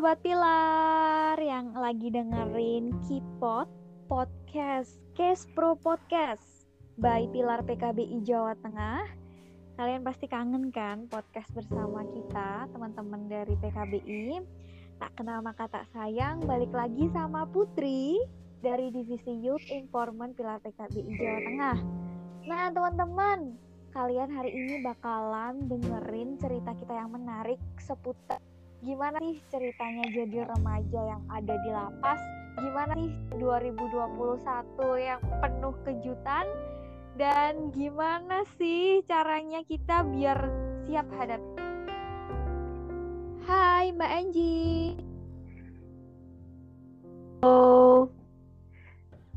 Sobat Pilar yang lagi dengerin Kipot Podcast, Case Pro Podcast by Pilar PKBI Jawa Tengah. Kalian pasti kangen kan podcast bersama kita, teman-teman dari PKBI. Tak kenal maka tak sayang, balik lagi sama Putri dari Divisi Youth Informant Pilar PKBI Jawa Tengah. Nah, teman-teman, kalian hari ini bakalan dengerin cerita kita yang menarik seputar gimana sih ceritanya jadi remaja yang ada di lapas? Gimana sih 2021 yang penuh kejutan? Dan gimana sih caranya kita biar siap hadapi? Hai Mbak Angie. Oh,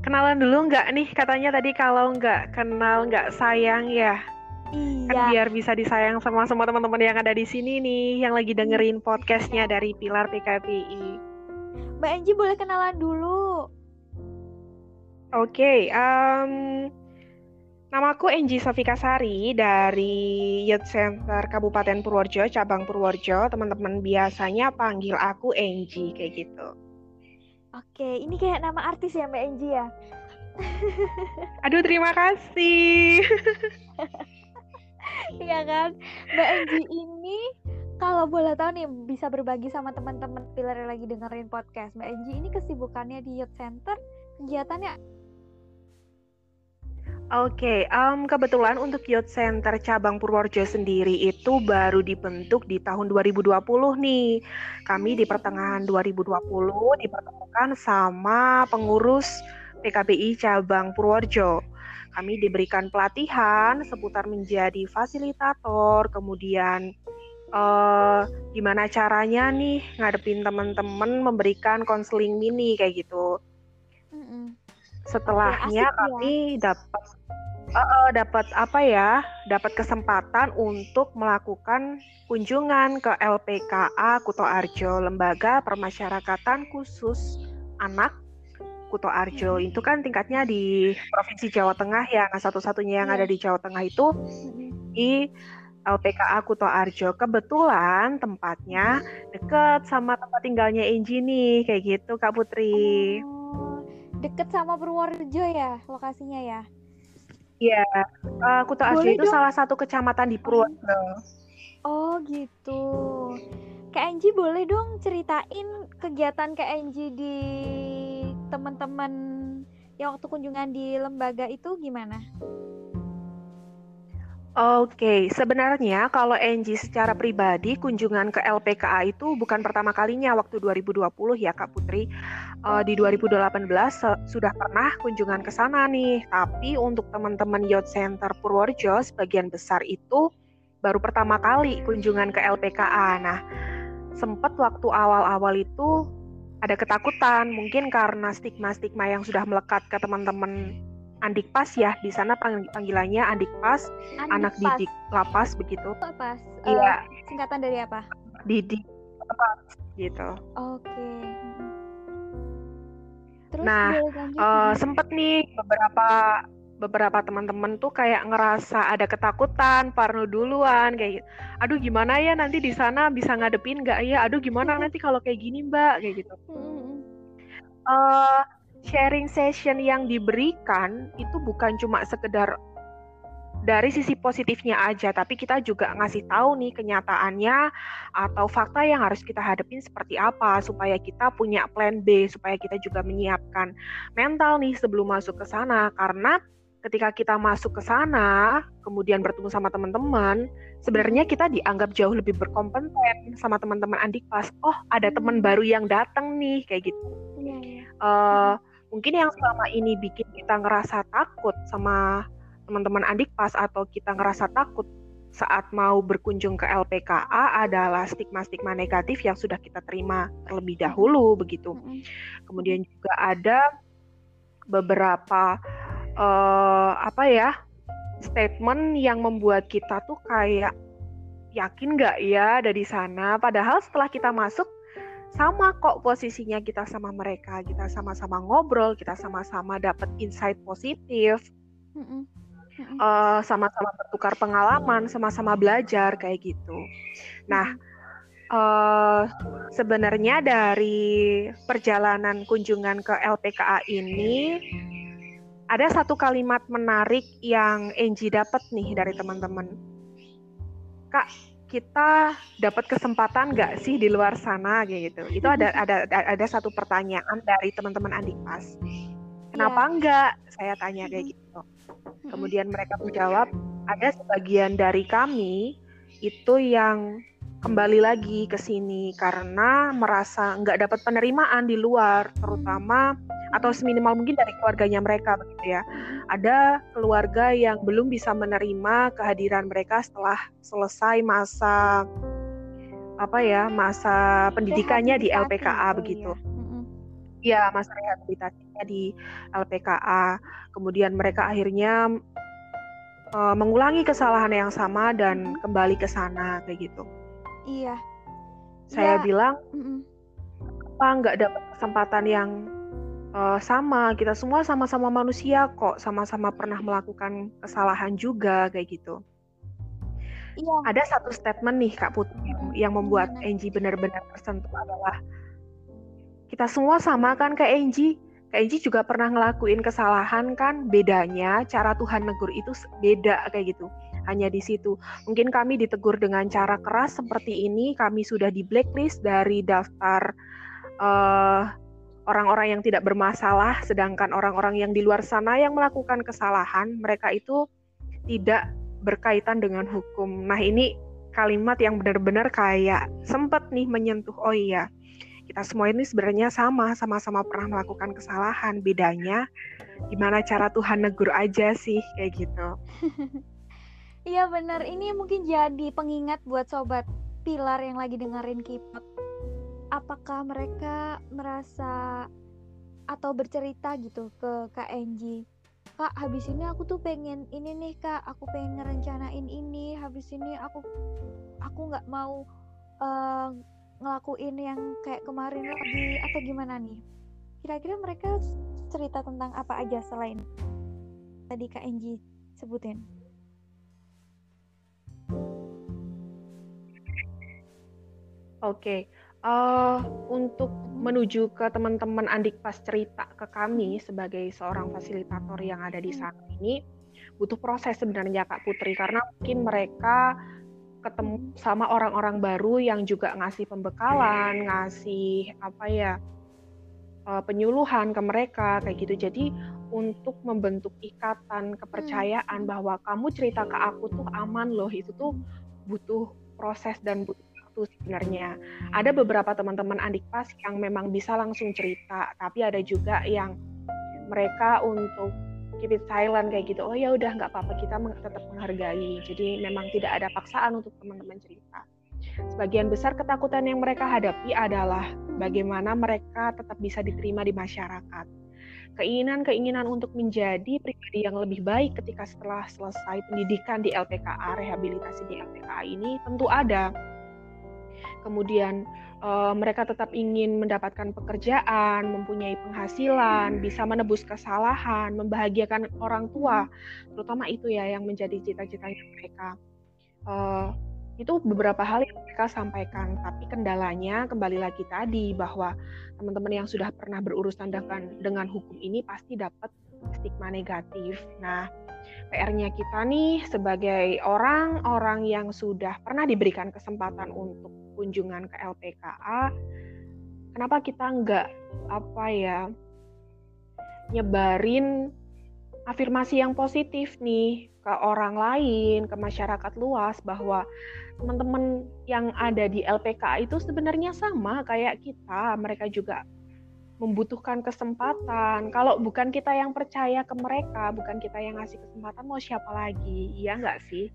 kenalan dulu nggak nih? Katanya tadi kalau nggak kenal nggak sayang ya. Iya. Kan biar bisa disayang sama semua teman-teman yang ada di sini nih, yang lagi dengerin podcastnya dari Pilar PKPI. Mbak Angie boleh kenalan dulu. Oke, okay, um, namaku Enji Safika Sari dari Youth Center Kabupaten Purworejo, cabang Purworejo. Teman-teman biasanya panggil aku Enji kayak gitu. Oke, ini kayak nama artis ya Mbak Enji ya? Aduh, terima kasih. Iya kan? Mbak Angie ini kalau boleh tahu nih bisa berbagi sama teman-teman pilar yang lagi dengerin podcast. Mbak Angie ini kesibukannya di Youth Center, kegiatannya Oke, okay, um, kebetulan untuk Youth Center cabang Purworejo sendiri itu baru dibentuk di tahun 2020 nih. Kami di pertengahan 2020 dipertemukan sama pengurus PKBI cabang Purworejo kami diberikan pelatihan seputar menjadi fasilitator, kemudian uh, gimana caranya nih ngadepin teman-teman memberikan konseling mini kayak gitu. Setelahnya ya, kami ya. dapat uh, dapat apa ya? Dapat kesempatan untuk melakukan kunjungan ke LPKA Kuto Arjo, Lembaga Permasyarakatan Khusus Anak Kuto Arjo itu kan tingkatnya di Provinsi Jawa Tengah ya. Nah, satu-satunya yang ada iya. di Jawa Tengah itu di LPKA Kuto Arjo. Kebetulan tempatnya deket sama tempat tinggalnya Enji nih, kayak gitu Kak Putri. Oh, deket sama Purworejo ya lokasinya ya? Iya, uh, Kuto Arjo itu dong. salah satu kecamatan di Purworejo. Oh gitu. Kak Enji boleh dong ceritain kegiatan Kak Enji di teman-teman yang waktu kunjungan di lembaga itu gimana? Oke, okay. sebenarnya kalau Angie secara pribadi kunjungan ke LPKA itu bukan pertama kalinya waktu 2020 ya Kak Putri. Uh, di 2018 sudah pernah kunjungan ke sana nih, tapi untuk teman-teman Youth Center Purworejo sebagian besar itu baru pertama kali kunjungan ke LPKA. Nah, sempat waktu awal-awal itu ada ketakutan mungkin karena stigma-stigma yang sudah melekat ke teman-teman Andik Pas ya. Di sana panggilannya Andik Pas Andik anak pas. didik lapas begitu. Pas iya. uh, singkatan dari apa? Didik lapas gitu. Oke. Okay. Terus nah uh, sempet nih beberapa beberapa teman-teman tuh kayak ngerasa ada ketakutan, parno duluan kayak gitu. Aduh gimana ya nanti di sana bisa ngadepin nggak ya? Aduh gimana nanti kalau kayak gini mbak kayak gitu. Uh, sharing session yang diberikan itu bukan cuma sekedar dari sisi positifnya aja, tapi kita juga ngasih tahu nih kenyataannya atau fakta yang harus kita hadapin seperti apa supaya kita punya plan B, supaya kita juga menyiapkan mental nih sebelum masuk ke sana karena ketika kita masuk ke sana, kemudian bertemu sama teman-teman, sebenarnya kita dianggap jauh lebih berkompeten sama teman-teman Andik pas. Oh, ada teman hmm. baru yang datang nih, kayak gitu. Uh, mungkin yang selama ini bikin kita ngerasa takut sama teman-teman Andik pas atau kita ngerasa takut saat mau berkunjung ke LPKA adalah stigma-stigma negatif yang sudah kita terima terlebih dahulu begitu. Kemudian juga ada beberapa uh, apa ya statement yang membuat kita tuh kayak yakin nggak ya ada di sana? Padahal setelah kita masuk sama kok posisinya kita sama mereka. Kita sama-sama ngobrol kita sama-sama dapat insight positif. Sama sama-sama bertukar pengalaman sama-sama belajar kayak gitu. Nah uh, sebenarnya dari perjalanan kunjungan ke LPKA ini ada satu kalimat menarik yang Angie dapat nih dari teman-teman. Kak, kita dapat kesempatan nggak sih di luar sana kayak gitu? Itu ada ada ada satu pertanyaan dari teman-teman Andikpas. Kenapa yeah. enggak? Saya tanya kayak gitu. Kemudian mereka menjawab, ada sebagian dari kami itu yang kembali lagi ke sini karena merasa nggak dapat penerimaan di luar, terutama atau seminimal mungkin dari keluarganya mereka begitu ya. Ada keluarga yang belum bisa menerima kehadiran mereka setelah selesai masa apa ya masa pendidikannya di LPKA begitu. Ya, masa rehabilitasinya di LPKA. Kemudian mereka akhirnya uh, mengulangi kesalahan yang sama dan kembali ke sana kayak gitu. Iya. Saya ya. bilang, mm-mm. apa nggak dapat kesempatan yang uh, sama? Kita semua sama-sama manusia kok, sama-sama pernah melakukan kesalahan juga kayak gitu. Iya. Ada satu statement nih Kak Putri yang membuat Angie benar-benar tersentuh adalah kita semua sama kan Kak Angie. Kak Angie juga pernah ngelakuin kesalahan kan, bedanya cara Tuhan negur itu beda kayak gitu hanya di situ. Mungkin kami ditegur dengan cara keras seperti ini, kami sudah di blacklist dari daftar eh, orang-orang yang tidak bermasalah, sedangkan orang-orang yang di luar sana yang melakukan kesalahan, mereka itu tidak berkaitan dengan hukum. Nah ini kalimat yang benar-benar kayak sempat nih menyentuh, oh iya, kita semua ini sebenarnya sama, sama-sama pernah melakukan kesalahan. Bedanya gimana cara Tuhan negur aja sih kayak gitu. Iya benar, ini mungkin jadi pengingat buat sobat pilar yang lagi dengerin Kipot. Apakah mereka merasa atau bercerita gitu ke Kak Enji? Kak, habis ini aku tuh pengen ini nih Kak, aku pengen ngerencanain ini. Habis ini aku aku nggak mau uh, ngelakuin yang kayak kemarin lagi atau gimana nih? Kira-kira mereka cerita tentang apa aja selain tadi Kak Enji sebutin? Oke, uh, untuk menuju ke teman-teman Andik pas cerita ke kami sebagai seorang fasilitator yang ada di sana ini butuh proses sebenarnya Kak Putri karena mungkin mereka ketemu sama orang-orang baru yang juga ngasih pembekalan, ngasih apa ya uh, penyuluhan ke mereka kayak gitu. Jadi untuk membentuk ikatan kepercayaan bahwa kamu cerita ke aku tuh aman loh itu tuh butuh proses dan butuh waktu sebenarnya. Ada beberapa teman-teman adik pas yang memang bisa langsung cerita, tapi ada juga yang mereka untuk keep it silent kayak gitu. Oh ya udah nggak apa-apa kita tetap menghargai. Jadi memang tidak ada paksaan untuk teman-teman cerita. Sebagian besar ketakutan yang mereka hadapi adalah bagaimana mereka tetap bisa diterima di masyarakat. Keinginan-keinginan untuk menjadi pribadi yang lebih baik ketika setelah selesai pendidikan di LPKA, rehabilitasi di LPKA ini tentu ada kemudian uh, mereka tetap ingin mendapatkan pekerjaan, mempunyai penghasilan, bisa menebus kesalahan, membahagiakan orang tua, terutama itu ya yang menjadi cita-citanya mereka. Uh, itu beberapa hal yang mereka sampaikan, tapi kendalanya kembali lagi tadi bahwa teman-teman yang sudah pernah berurusan dengan dengan hukum ini pasti dapat stigma negatif. Nah, PR-nya kita nih sebagai orang-orang yang sudah pernah diberikan kesempatan untuk kunjungan ke LPKA, kenapa kita nggak apa ya nyebarin afirmasi yang positif nih ke orang lain, ke masyarakat luas bahwa teman-teman yang ada di LPKA itu sebenarnya sama kayak kita, mereka juga membutuhkan kesempatan. Kalau bukan kita yang percaya ke mereka, bukan kita yang ngasih kesempatan, mau siapa lagi? Iya nggak sih?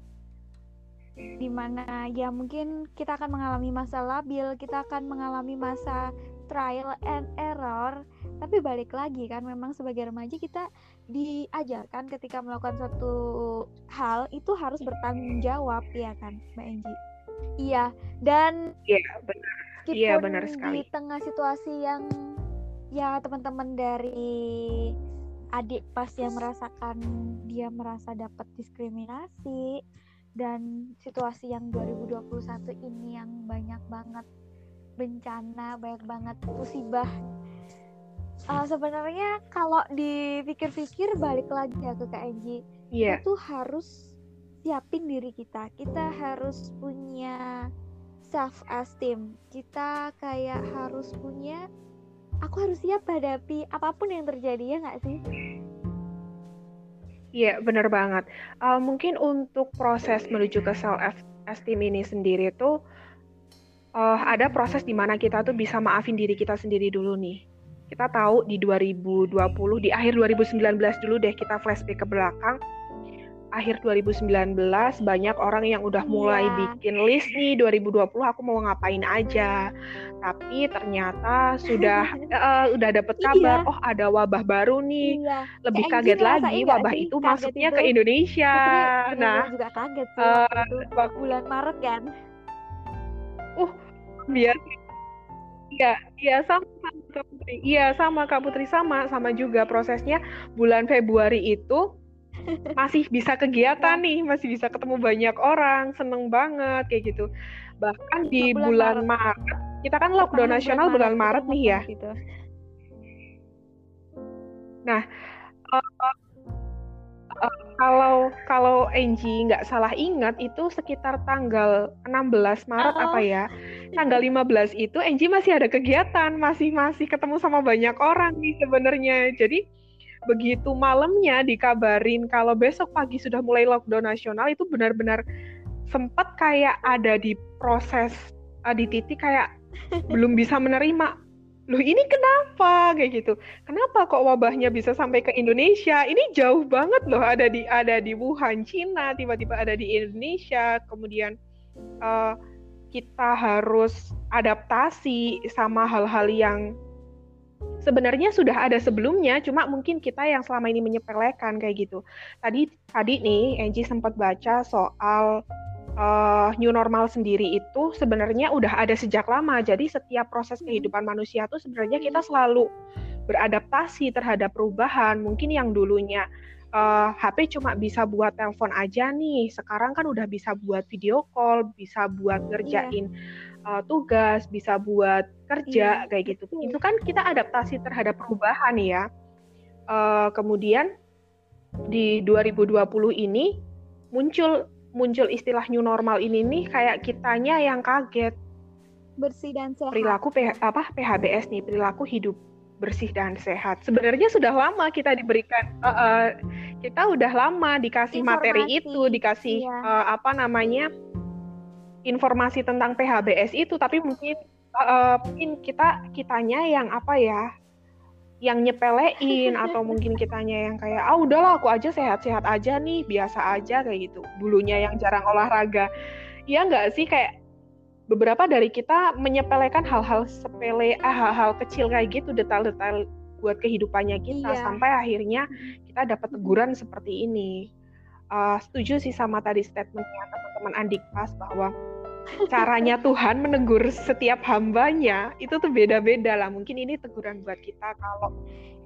Di mana ya mungkin kita akan mengalami masa labil, kita akan mengalami masa trial and error. Tapi balik lagi kan, memang sebagai remaja kita diajarkan ketika melakukan suatu hal itu harus bertanggung jawab, ya kan, Mbak Enji? Iya, dan Iya, benar. Iya, benar sekali. Di tengah situasi yang ya teman-teman dari adik pas yang merasakan dia merasa dapat diskriminasi dan situasi yang 2021 ini yang banyak banget bencana banyak banget musibah. Uh, sebenarnya kalau dipikir-pikir balik lagi ya ke KNJ yeah. itu harus siapin diri kita. Kita harus punya self esteem kita kayak harus punya aku harus siap hadapi apa pun yang terjadi ya nggak sih Iya, bener banget. Uh, mungkin untuk proses menuju ke self esteem ini sendiri tuh uh, ada proses di mana kita tuh bisa maafin diri kita sendiri dulu nih. Kita tahu di 2020 di akhir 2019 dulu deh kita flashback ke belakang akhir 2019 banyak orang yang udah mulai yeah. bikin list nih 2020 aku mau ngapain aja. Tapi ternyata sudah uh, udah dapet iya. kabar iya. oh ada wabah baru nih. Iya. Lebih ya, kaget lagi wabah itu kaget masuknya itu, ke Indonesia. Putri, nah, juga kaget sih uh, waktu bulan Maret kan. Uh, biasa Iya, iya sama Kak Putri. Iya sama Kak Putri sama sama juga prosesnya bulan Februari itu masih bisa kegiatan nih, masih bisa ketemu banyak orang, seneng banget kayak gitu. Bahkan di bulan, bulan Maret. Maret, kita kan lockdown nasional bulan Maret, Maret nih ya. Gitu. Nah, uh, uh, kalau kalau Angie nggak salah ingat itu sekitar tanggal 16 Maret uh -oh. apa ya? Tanggal 15 itu Angie masih ada kegiatan, masih masih ketemu sama banyak orang nih sebenarnya. Jadi begitu malamnya dikabarin kalau besok pagi sudah mulai lockdown nasional itu benar-benar sempat kayak ada di proses uh, di titik kayak belum bisa menerima. Loh ini kenapa? Kayak gitu. Kenapa kok wabahnya bisa sampai ke Indonesia? Ini jauh banget loh ada di ada di Wuhan Cina tiba-tiba ada di Indonesia. Kemudian uh, kita harus adaptasi sama hal-hal yang sebenarnya sudah ada sebelumnya, cuma mungkin kita yang selama ini menyepelekan kayak gitu. Tadi tadi nih Angie sempat baca soal uh, new normal sendiri itu sebenarnya udah ada sejak lama. Jadi setiap proses kehidupan manusia tuh sebenarnya kita selalu beradaptasi terhadap perubahan. Mungkin yang dulunya uh, eh, HP cuma bisa buat telepon aja nih. Sekarang kan udah bisa buat video call, bisa buat iya. ngerjain yeah uh, tugas, bisa buat kerja iya, kayak gitu. Itu kan kita adaptasi terhadap perubahan ya. Uh, kemudian di 2020 ini muncul muncul istilah new normal ini nih kayak kitanya yang kaget. Bersih dan sehat. Perilaku PH, apa PHBS nih, perilaku hidup bersih dan sehat. Sebenarnya sudah lama kita diberikan uh, uh, kita udah lama dikasih Informasi. materi itu, dikasih iya. uh, apa namanya? Informasi tentang PHBS itu tapi mungkin uh, mungkin kita kitanya yang apa ya yang nyepelein atau mungkin kitanya yang kayak ah udahlah aku aja sehat-sehat aja nih biasa aja kayak gitu. Dulunya yang jarang olahraga. Ya nggak sih? Kayak beberapa dari kita menyepelekan hal-hal sepele ah hal-hal kecil kayak gitu detail-detail buat kehidupannya kita iya. sampai akhirnya kita dapat teguran seperti ini. Uh, setuju sih sama tadi statementnya teman-teman Andik Pas bahwa caranya Tuhan menegur setiap hambanya itu tuh beda-beda lah. Mungkin ini teguran buat kita kalau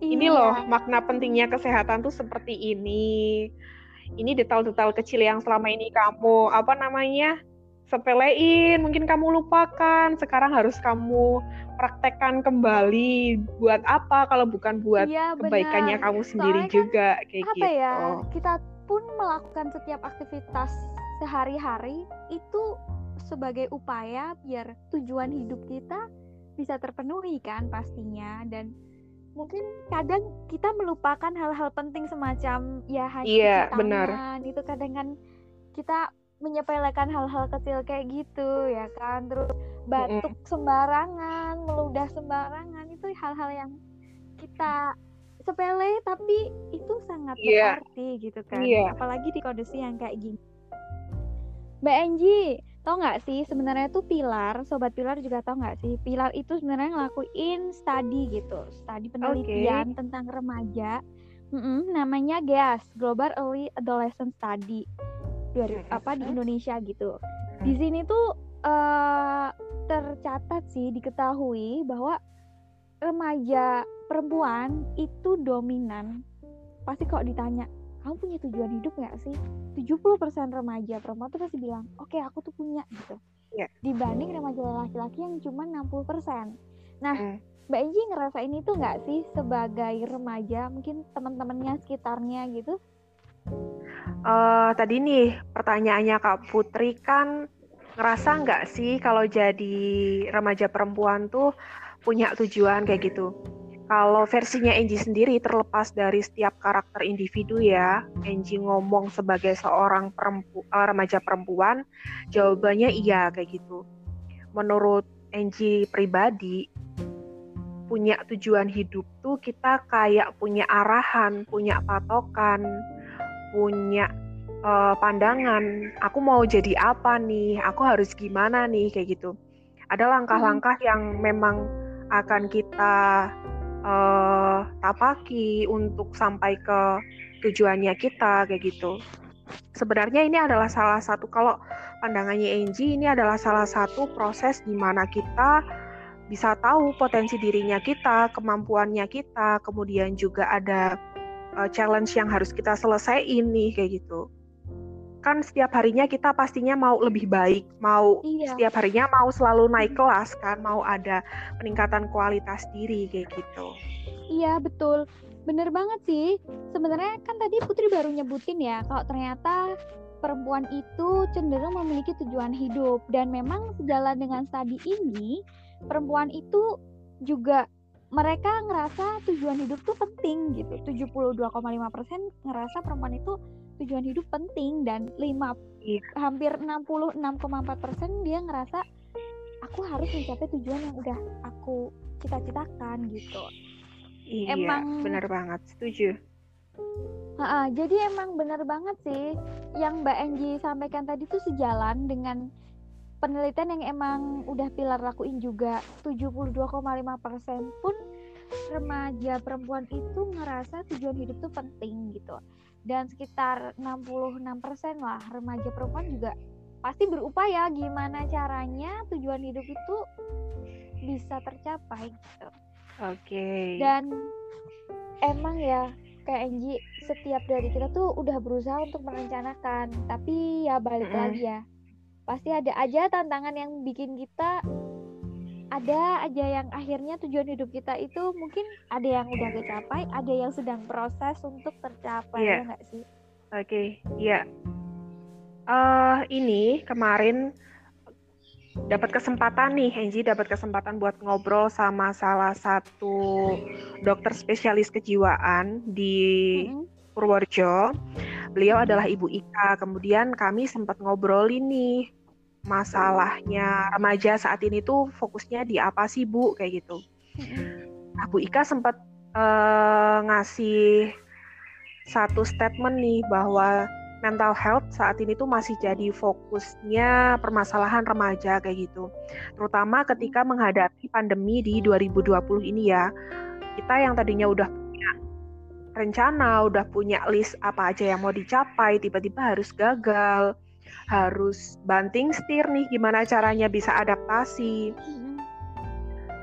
iya. ini loh makna pentingnya kesehatan tuh seperti ini. Ini detail-detail kecil yang selama ini kamu apa namanya sepelein, mungkin kamu lupakan. Sekarang harus kamu praktekkan kembali. Buat apa kalau bukan buat iya, kebaikannya kamu sendiri Soalnya juga kan, kayak apa gitu. ya? Kita pun melakukan setiap aktivitas sehari-hari itu sebagai upaya biar tujuan hidup kita bisa terpenuhi kan pastinya dan mungkin kadang kita melupakan hal-hal penting semacam ya hanya yeah, benar. itu kadang kan kita menyepelekan hal-hal kecil kayak gitu ya kan terus batuk mm. sembarangan meludah sembarangan itu hal-hal yang kita sepele tapi itu sangat yeah. berarti gitu kan yeah. apalagi di kondisi yang kayak gini Mbak Angie Tau nggak sih sebenarnya tuh Pilar, sobat Pilar juga tau nggak sih Pilar itu sebenarnya ngelakuin study gitu, study penelitian okay. tentang remaja. Mm-mm, namanya GEAS, Global Early Adolescent Study, dari apa di Indonesia gitu. Di sini tuh uh, tercatat sih diketahui bahwa remaja perempuan itu dominan. Pasti kok ditanya kamu punya tujuan hidup nggak sih? 70% remaja perempuan tuh pasti bilang oke okay, aku tuh punya gitu. Yeah. dibanding remaja laki-laki yang cuma 60% nah mm. Mbak Enji ngerasa ini tuh nggak sih sebagai remaja mungkin teman-temannya sekitarnya gitu? Uh, tadi nih pertanyaannya Kak Putri kan ngerasa nggak sih kalau jadi remaja perempuan tuh punya tujuan kayak gitu kalau versinya Angie sendiri terlepas dari setiap karakter individu ya, Angie ngomong sebagai seorang perempu, uh, remaja perempuan, jawabannya iya kayak gitu. Menurut Angie pribadi, punya tujuan hidup tuh kita kayak punya arahan, punya patokan, punya uh, pandangan. Aku mau jadi apa nih? Aku harus gimana nih kayak gitu. Ada langkah-langkah yang memang akan kita uh, tapaki untuk sampai ke tujuannya kita kayak gitu. Sebenarnya ini adalah salah satu kalau pandangannya Angie ini adalah salah satu proses di mana kita bisa tahu potensi dirinya kita, kemampuannya kita, kemudian juga ada uh, challenge yang harus kita selesaiin nih kayak gitu kan setiap harinya kita pastinya mau lebih baik, mau iya. setiap harinya mau selalu naik kelas kan, mau ada peningkatan kualitas diri kayak gitu. Iya betul, bener banget sih. Sebenarnya kan tadi Putri baru nyebutin ya, kalau ternyata perempuan itu cenderung memiliki tujuan hidup dan memang sejalan dengan studi ini, perempuan itu juga mereka ngerasa tujuan hidup tuh penting gitu. 72,5% ngerasa perempuan itu tujuan hidup penting dan lima iya. hampir 66,4 persen dia ngerasa aku harus mencapai tujuan yang udah aku cita-citakan gitu. Iya, emang benar banget, setuju. Ha -ha, jadi emang benar banget sih yang Mbak Angie sampaikan tadi tuh sejalan dengan penelitian yang emang udah Pilar lakuin juga 72,5% pun remaja perempuan itu ngerasa tujuan hidup tuh penting gitu dan sekitar 66% lah remaja perempuan juga pasti berupaya gimana caranya tujuan hidup itu bisa tercapai gitu. Oke. Okay. Dan emang ya kayak Angie setiap dari kita tuh udah berusaha untuk merencanakan, tapi ya balik mm -hmm. lagi ya. Pasti ada aja tantangan yang bikin kita ada aja yang akhirnya tujuan hidup kita itu mungkin ada yang udah kecapai, ada yang sedang proses untuk tercapai yeah. ya nggak sih? Oke, okay. iya. Yeah. Uh, ini kemarin dapat kesempatan nih, Angie dapat kesempatan buat ngobrol sama salah satu dokter spesialis kejiwaan di. Purworejo. Beliau adalah Ibu Ika. Kemudian kami sempat ngobrol ini masalahnya remaja saat ini tuh fokusnya di apa sih Bu kayak gitu. Nah Bu Ika sempat uh, ngasih satu statement nih bahwa mental health saat ini tuh masih jadi fokusnya permasalahan remaja kayak gitu. Terutama ketika menghadapi pandemi di 2020 ini ya. Kita yang tadinya udah punya rencana, udah punya list apa aja yang mau dicapai, tiba-tiba harus gagal harus banting setir nih gimana caranya bisa adaptasi. Hmm.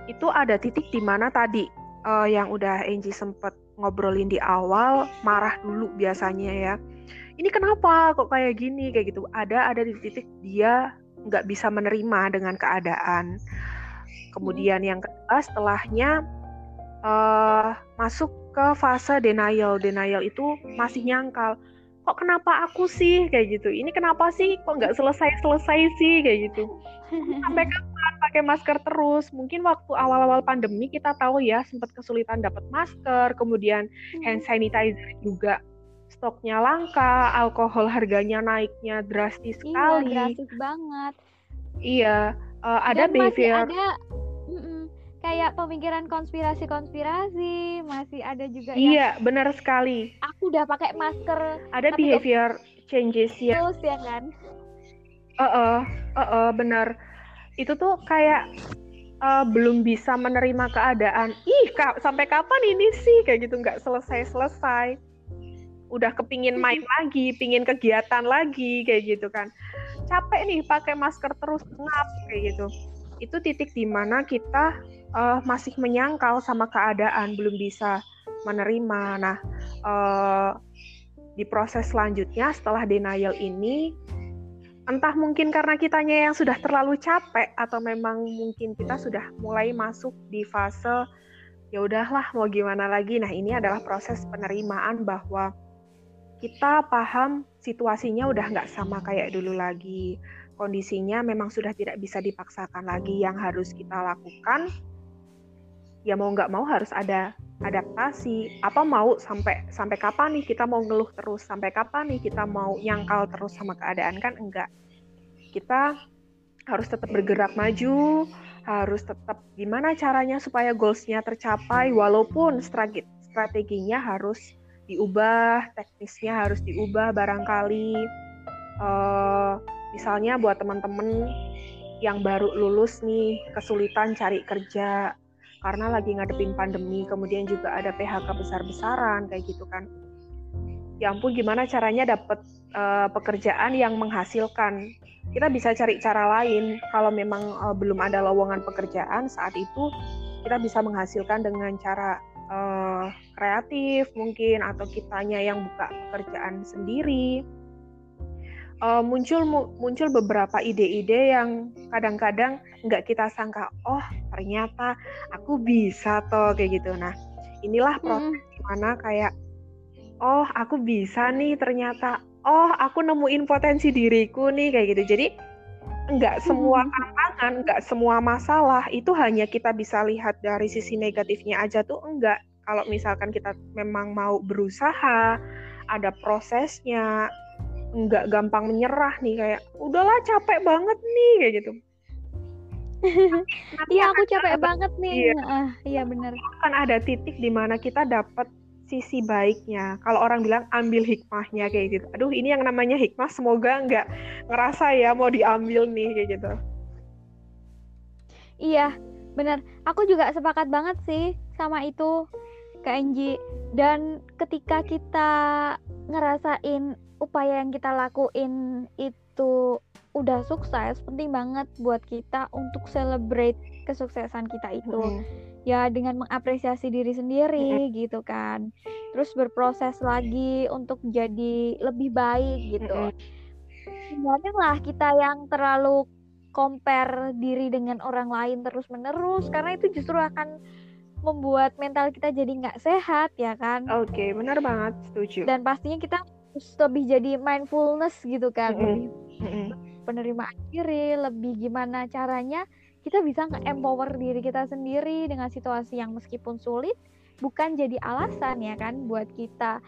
Itu ada titik di mana tadi uh, yang udah Angie sempet ngobrolin di awal marah dulu biasanya ya. Ini kenapa kok kayak gini kayak gitu? Ada ada di titik dia nggak bisa menerima dengan keadaan. Kemudian yang kedua setelahnya uh, masuk ke fase denial. Denial itu masih nyangkal kok kenapa aku sih? Kayak gitu. Ini kenapa sih? Kok nggak selesai selesai sih? Kayak gitu. Sampai kapan pakai masker terus? Mungkin waktu awal-awal pandemi kita tahu ya sempat kesulitan dapat masker kemudian hmm. hand sanitizer juga stoknya langka alkohol harganya naiknya drastis iya, sekali. drastis banget. Iya uh, ada Dan behavior ada kayak pemikiran konspirasi-konspirasi masih ada juga iya yang, benar sekali. Aku udah pakai masker ada behavior changes ya terus ya kan? Uh uh uh, uh benar. Itu tuh kayak uh, belum bisa menerima keadaan. Ih ka sampai kapan ini sih? Kayak gitu nggak selesai selesai udah kepingin main lagi pingin kegiatan lagi kayak gitu kan. Capek nih pakai masker terus ngap kayak gitu. Itu titik di mana kita uh, masih menyangkal sama keadaan, belum bisa menerima. Nah, uh, di proses selanjutnya setelah denial ini entah mungkin karena kitanya yang sudah terlalu capek atau memang mungkin kita sudah mulai masuk di fase ya udahlah mau gimana lagi. Nah, ini adalah proses penerimaan bahwa kita paham situasinya udah nggak sama kayak dulu lagi. Kondisinya memang sudah tidak bisa dipaksakan lagi. Yang harus kita lakukan, ya mau nggak mau harus ada adaptasi. Apa mau sampai sampai kapan nih kita mau ngeluh terus? Sampai kapan nih kita mau nyangkal terus sama keadaan kan enggak kita harus tetap bergerak maju, harus tetap gimana caranya supaya goalsnya tercapai walaupun strateginya harus diubah, teknisnya harus diubah barangkali. Uh, misalnya buat teman-teman yang baru lulus nih kesulitan cari kerja karena lagi ngadepin pandemi, kemudian juga ada PHK besar-besaran kayak gitu kan. Ya ampun gimana caranya dapat uh, pekerjaan yang menghasilkan? Kita bisa cari cara lain. Kalau memang uh, belum ada lowongan pekerjaan saat itu kita bisa menghasilkan dengan cara uh, kreatif mungkin atau kitanya yang buka pekerjaan sendiri uh, muncul muncul beberapa ide-ide yang kadang-kadang nggak kita sangka oh ternyata aku bisa toh kayak gitu nah inilah proses hmm. di mana kayak oh aku bisa nih ternyata oh aku nemuin potensi diriku nih kayak gitu jadi nggak semua hmm. tantangan nggak semua masalah itu hanya kita bisa lihat dari sisi negatifnya aja tuh enggak kalau misalkan kita memang mau berusaha ada prosesnya nggak gampang menyerah nih kayak udahlah capek banget nih kayak gitu Iya aku capek banget nih. Iya, uh, iya benar. Kan ada titik di mana kita dapat sisi baiknya. Kalau orang bilang ambil hikmahnya kayak gitu. Aduh, ini yang namanya hikmah semoga nggak ngerasa ya mau diambil nih kayak gitu. Iya, bener. Aku juga sepakat banget sih sama itu, Kak Enji. Dan ketika kita ngerasain upaya yang kita lakuin itu udah sukses, penting banget buat kita untuk celebrate kesuksesan kita itu. Mm ya dengan mengapresiasi diri sendiri gitu kan. Terus berproses lagi untuk jadi lebih baik gitu. Jangan lah kita yang terlalu compare diri dengan orang lain terus menerus karena itu justru akan membuat mental kita jadi nggak sehat ya kan? Oke okay, benar banget setuju. Dan pastinya kita harus lebih jadi mindfulness gitu kan mm -hmm. lebih penerimaan diri lebih gimana caranya kita bisa nge-empower diri kita sendiri dengan situasi yang meskipun sulit bukan jadi alasan ya kan buat kita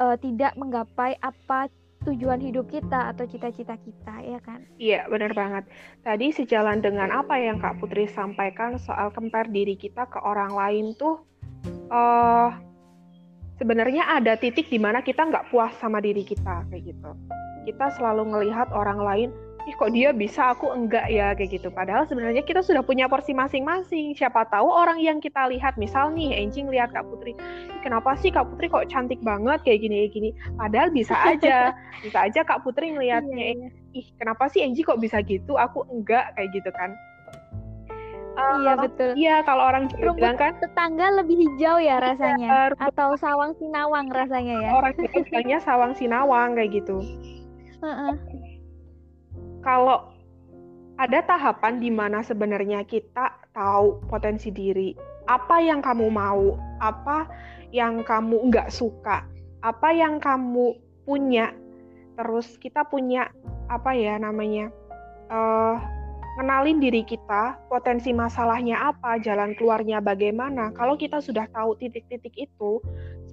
uh, tidak menggapai apa tujuan hidup kita atau cita-cita kita ya kan? Iya benar banget. Tadi sejalan dengan apa yang Kak Putri sampaikan soal compare diri kita ke orang lain tuh uh, sebenarnya ada titik di mana kita nggak puas sama diri kita kayak gitu. Kita selalu ngelihat orang lain ih kok dia bisa aku enggak ya kayak gitu. Padahal sebenarnya kita sudah punya porsi masing-masing. Siapa tahu orang yang kita lihat misal nih Enjing lihat Kak Putri kenapa sih Kak Putri kok cantik banget kayak gini kayak gini? Padahal bisa aja bisa aja Kak Putri ngelihatnya iya, iya. ih kenapa sih Enjing kok bisa gitu aku enggak kayak gitu kan Uh, iya betul. Iya kalau orang Rumput bilang kan tetangga lebih hijau ya iya, rasanya, iya, atau sawang sinawang rasanya ya. Orang bilangnya sawang sinawang kayak gitu. Uh -uh kalau ada tahapan di mana sebenarnya kita tahu potensi diri, apa yang kamu mau, apa yang kamu nggak suka, apa yang kamu punya, terus kita punya apa ya namanya, uh, kenalin diri kita, potensi masalahnya apa, jalan keluarnya bagaimana. Kalau kita sudah tahu titik-titik itu,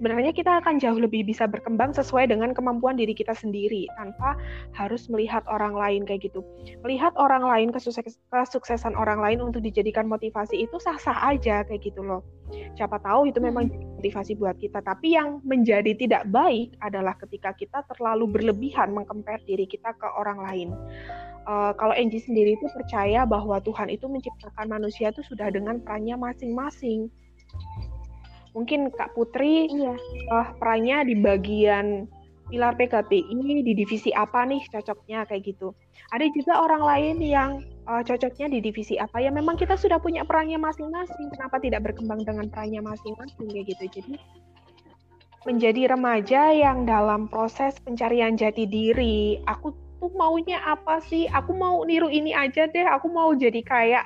sebenarnya kita akan jauh lebih bisa berkembang sesuai dengan kemampuan diri kita sendiri tanpa harus melihat orang lain kayak gitu. Melihat orang lain kesuksesan orang lain untuk dijadikan motivasi itu sah-sah aja kayak gitu loh. Siapa tahu itu memang hmm. motivasi buat kita, tapi yang menjadi tidak baik adalah ketika kita terlalu berlebihan mengcompare diri kita ke orang lain uh, kalau Angie sendiri itu percaya bahwa Tuhan itu menciptakan manusia itu sudah dengan perannya masing-masing. Mungkin Kak Putri iya. uh, perannya di bagian pilar PKPI di divisi apa nih cocoknya kayak gitu. Ada juga orang lain yang uh, cocoknya di divisi apa ya memang kita sudah punya perannya masing-masing. Kenapa tidak berkembang dengan perannya masing-masing kayak gitu. Jadi menjadi remaja yang dalam proses pencarian jati diri. Aku tuh maunya apa sih? Aku mau niru ini aja deh. Aku mau jadi kayak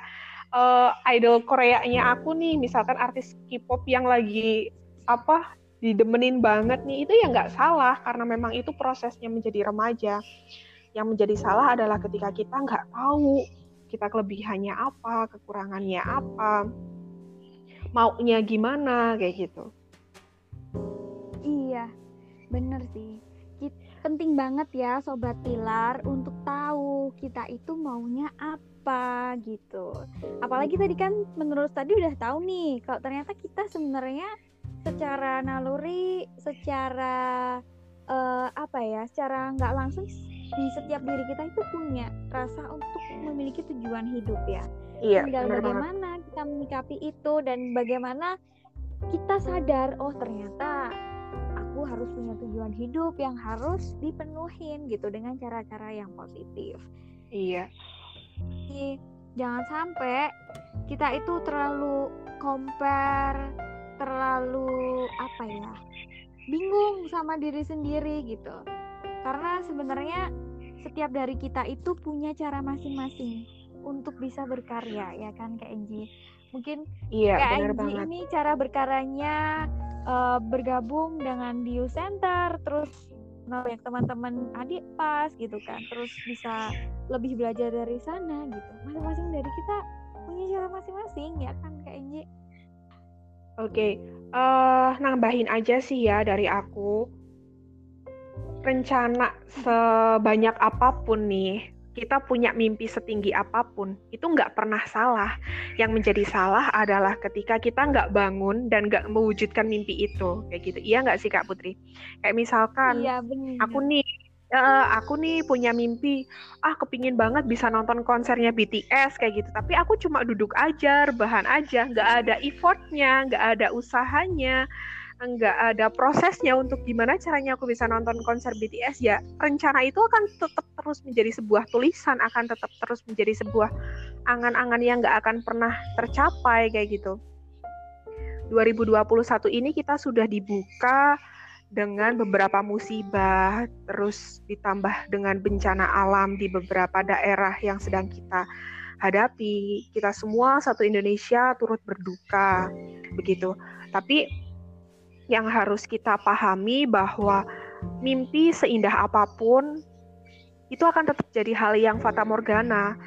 uh, idol Koreanya aku nih, misalkan artis K-pop yang lagi apa didemenin banget nih, itu ya nggak salah karena memang itu prosesnya menjadi remaja. Yang menjadi salah adalah ketika kita nggak tahu kita kelebihannya apa, kekurangannya apa, maunya gimana kayak gitu. Iya, bener sih. Penting banget ya Sobat Pilar untuk tahu kita itu maunya apa gitu. Apalagi tadi kan menurut tadi udah tahu nih kalau ternyata kita sebenarnya secara naluri, secara uh, apa ya, secara nggak langsung di setiap diri kita itu punya rasa untuk memiliki tujuan hidup ya. Iya. Tinggal bagaimana banget. kita menyikapi itu dan bagaimana kita sadar oh ternyata aku harus punya tujuan hidup yang harus dipenuhin gitu dengan cara-cara yang positif. Iya. Jadi, jangan sampai kita itu terlalu compare, terlalu apa ya? bingung sama diri sendiri gitu. Karena sebenarnya setiap dari kita itu punya cara masing-masing untuk bisa berkarya ya kan Kak Enji. Mungkin iya, Kak Enji ini cara berkaryanya uh, bergabung dengan Dio Center terus banyak teman-teman adik pas gitu kan terus bisa lebih belajar dari sana gitu masing-masing dari kita punya cara masing-masing ya kan Kak Enji Oke, okay. uh, eh, nambahin aja sih ya dari aku. Rencana sebanyak apa pun nih, kita punya mimpi setinggi apa pun, itu nggak pernah salah. Yang menjadi salah adalah ketika kita nggak bangun dan nggak mewujudkan mimpi itu, kayak gitu. Iya nggak sih Kak Putri? Kayak misalkan, iya, aku nih, uh, aku nih punya mimpi, ah kepingin banget bisa nonton konsernya BTS kayak gitu. Tapi aku cuma duduk aja, rebahan aja, nggak ada effortnya, nggak ada usahanya nggak ada prosesnya untuk gimana caranya aku bisa nonton konser BTS ya rencana itu akan tetap terus menjadi sebuah tulisan akan tetap terus menjadi sebuah angan-angan yang nggak akan pernah tercapai kayak gitu. 2021 ini kita sudah dibuka dengan beberapa musibah terus ditambah dengan bencana alam di beberapa daerah yang sedang kita hadapi. Kita semua satu Indonesia turut berduka begitu. Tapi yang harus kita pahami bahwa mimpi seindah apa pun itu akan tetap jadi hal yang fata morgana.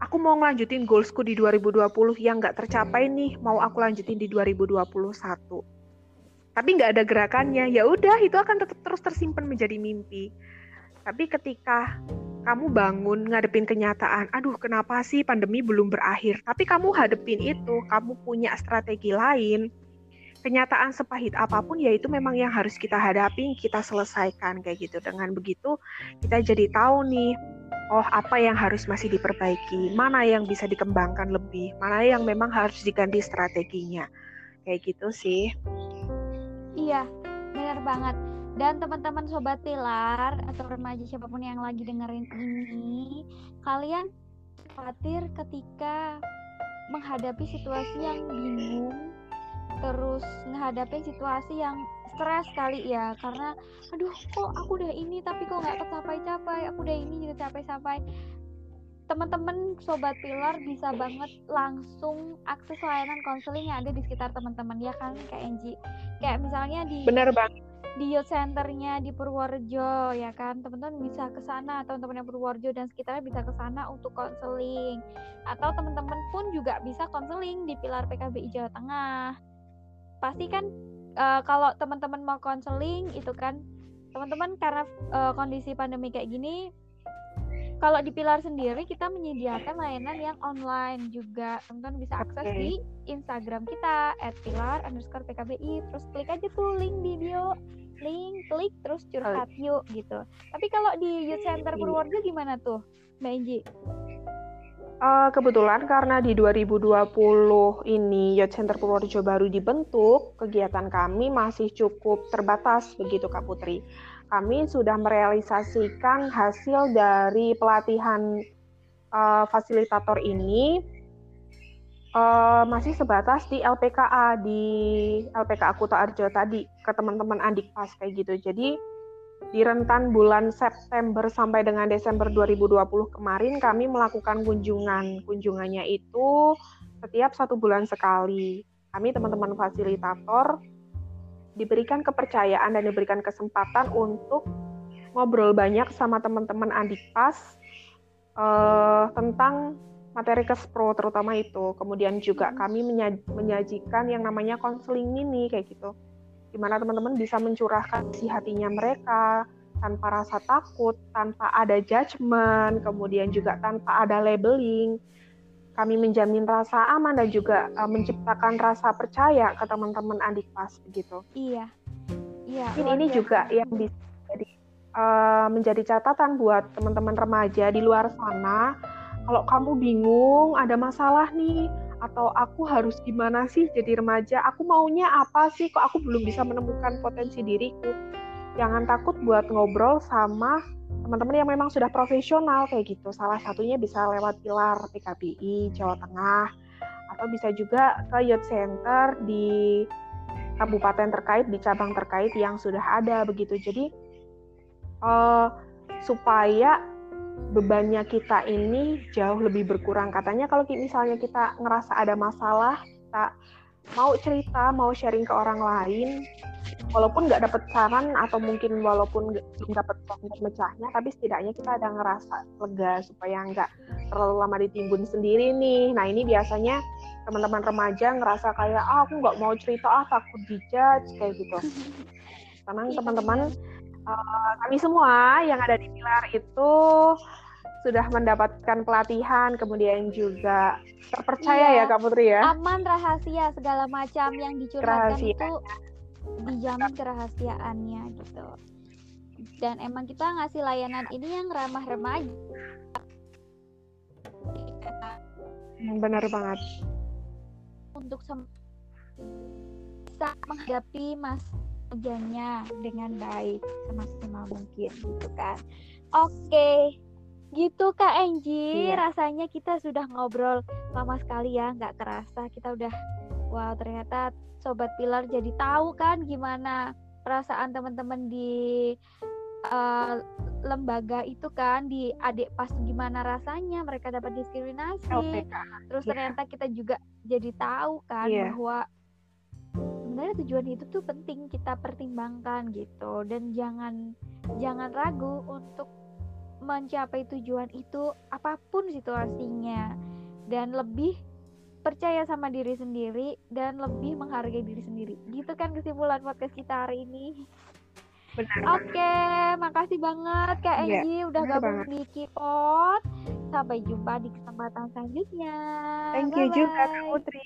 Aku mau ngelanjutin goalsku di 2020 yang nggak tercapai nih, mau aku lanjutin di 2021. Tapi nggak ada gerakannya, ya udah itu akan tetap terus tersimpan menjadi mimpi. Tapi ketika kamu bangun ngadepin kenyataan, aduh kenapa sih pandemi belum berakhir? Tapi kamu hadepin itu, kamu punya strategi lain, kenyataan sepahit apa pun ya itu memang yang harus kita hadapi, kita selesaikan kayak gitu. Dengan begitu kita jadi tahu nih, oh apa yang harus masih diperbaiki, mana yang bisa dikembangkan lebih, mana yang memang harus diganti strateginya. Kayak gitu sih. Iya, benar banget. Dan teman-teman sobat pilar atau remaja siapa pun yang lagi dengerin ini, kalian khawatir ketika menghadapi situasi yang bingung terus menghadapi situasi yang stres kali ya. Karena aduh kok aku udah ini tapi kok nggak tercapai-capai aku udah ini juga capai-capai. Teman-teman sobat pilar bisa banget langsung akses layanan konseling yang ada di sekitar teman-teman ya kan kayak Enji? Kayak misalnya di benar banget. di youth centernya di Purworejo ya kan? Teman-teman bisa ke sana teman-teman yang Purworejo dan sekitarnya bisa ke sana untuk konseling. Atau teman-teman pun juga bisa konseling di Pilar PKBI Jawa Tengah pasti kan uh, kalau teman-teman mau konseling itu kan teman-teman karena uh, kondisi pandemi kayak gini kalau di Pilar sendiri kita menyediakan layanan yang online juga teman-teman bisa akses okay. di Instagram kita @pilar underscore pkbi terus klik aja tuh link di bio link klik terus curhat yuk gitu tapi kalau di Youth Center iya. Purworejo gimana tuh Mbak Inji? Uh, kebetulan karena di 2020 ini Youth Center Purworejo baru dibentuk, kegiatan kami masih cukup terbatas begitu Kak Putri. Kami sudah merealisasikan hasil dari pelatihan uh, fasilitator ini uh, masih sebatas di LPKA di LPKA Kuta Arjo tadi ke teman-teman Andik Pas kayak gitu. Jadi di rentan bulan September sampai dengan Desember 2020 kemarin kami melakukan kunjungan. Kunjungannya itu setiap satu bulan sekali. Kami teman-teman fasilitator diberikan kepercayaan dan diberikan kesempatan untuk ngobrol banyak sama teman-teman Andikpas uh, tentang materi kespro terutama itu. Kemudian juga hmm. kami menyajikan yang namanya konseling mini kayak gitu di mana teman-teman bisa mencurahkan si hatinya mereka tanpa rasa takut, tanpa ada judgement, kemudian juga tanpa ada labeling. Kami menjamin rasa aman dan juga uh, menciptakan rasa percaya ke teman-teman Andikpas begitu. Iya. Iya. Mungkin ini juga yang bisa jadi uh, menjadi catatan buat teman-teman remaja di luar sana. Kalau kamu bingung, ada masalah nih, atau aku harus gimana sih jadi remaja? Aku maunya apa sih? Kok aku belum bisa menemukan potensi diriku? Jangan takut buat ngobrol sama teman-teman yang memang sudah profesional kayak gitu. Salah satunya bisa lewat pilar PKBI Jawa Tengah atau bisa juga ke youth center di kabupaten terkait di cabang terkait yang sudah ada begitu. Jadi uh, supaya bebannya kita ini jauh lebih berkurang. Katanya kalau misalnya kita ngerasa ada masalah, kita mau cerita, mau sharing ke orang lain, walaupun nggak dapet saran atau mungkin walaupun belum dapet mecahnya, tapi setidaknya kita ada ngerasa lega supaya nggak terlalu lama ditimbun sendiri nih. Nah ini biasanya teman-teman remaja ngerasa kayak ah aku nggak mau cerita ah takut dijudge kayak gitu. Tenang teman-teman, uh, kami semua yang ada di pilar itu sudah mendapatkan pelatihan, kemudian juga terpercaya iya, ya Kak Putri ya. Aman rahasia segala macam yang dicurhatkan itu dijamin kerahasiaannya gitu. Dan emang kita ngasih layanan ini yang ramah remaja. Hmm, benar banget. Untuk bisa menghadapi mas kerjanya dengan baik semaksimal mungkin gitu kan oke gitu kak Angie iya. rasanya kita sudah ngobrol lama sekali ya nggak kerasa kita udah wow ternyata sobat pilar jadi tahu kan gimana perasaan teman-teman di uh, lembaga itu kan di adik pas gimana rasanya mereka dapat diskriminasi LPK. terus yeah. ternyata kita juga jadi tahu kan yeah. bahwa sebenarnya tujuan itu tuh penting kita pertimbangkan gitu dan jangan jangan ragu untuk mencapai tujuan itu apa pun situasinya dan lebih percaya sama diri sendiri dan lebih menghargai diri sendiri gitu kan kesimpulan podcast kita hari ini Oke, okay, makasih banget Kak yeah, Angie udah gabung banget. di Kipot. Sampai jumpa di kesempatan selanjutnya. Thank you Bye -bye. juga Kak Putri.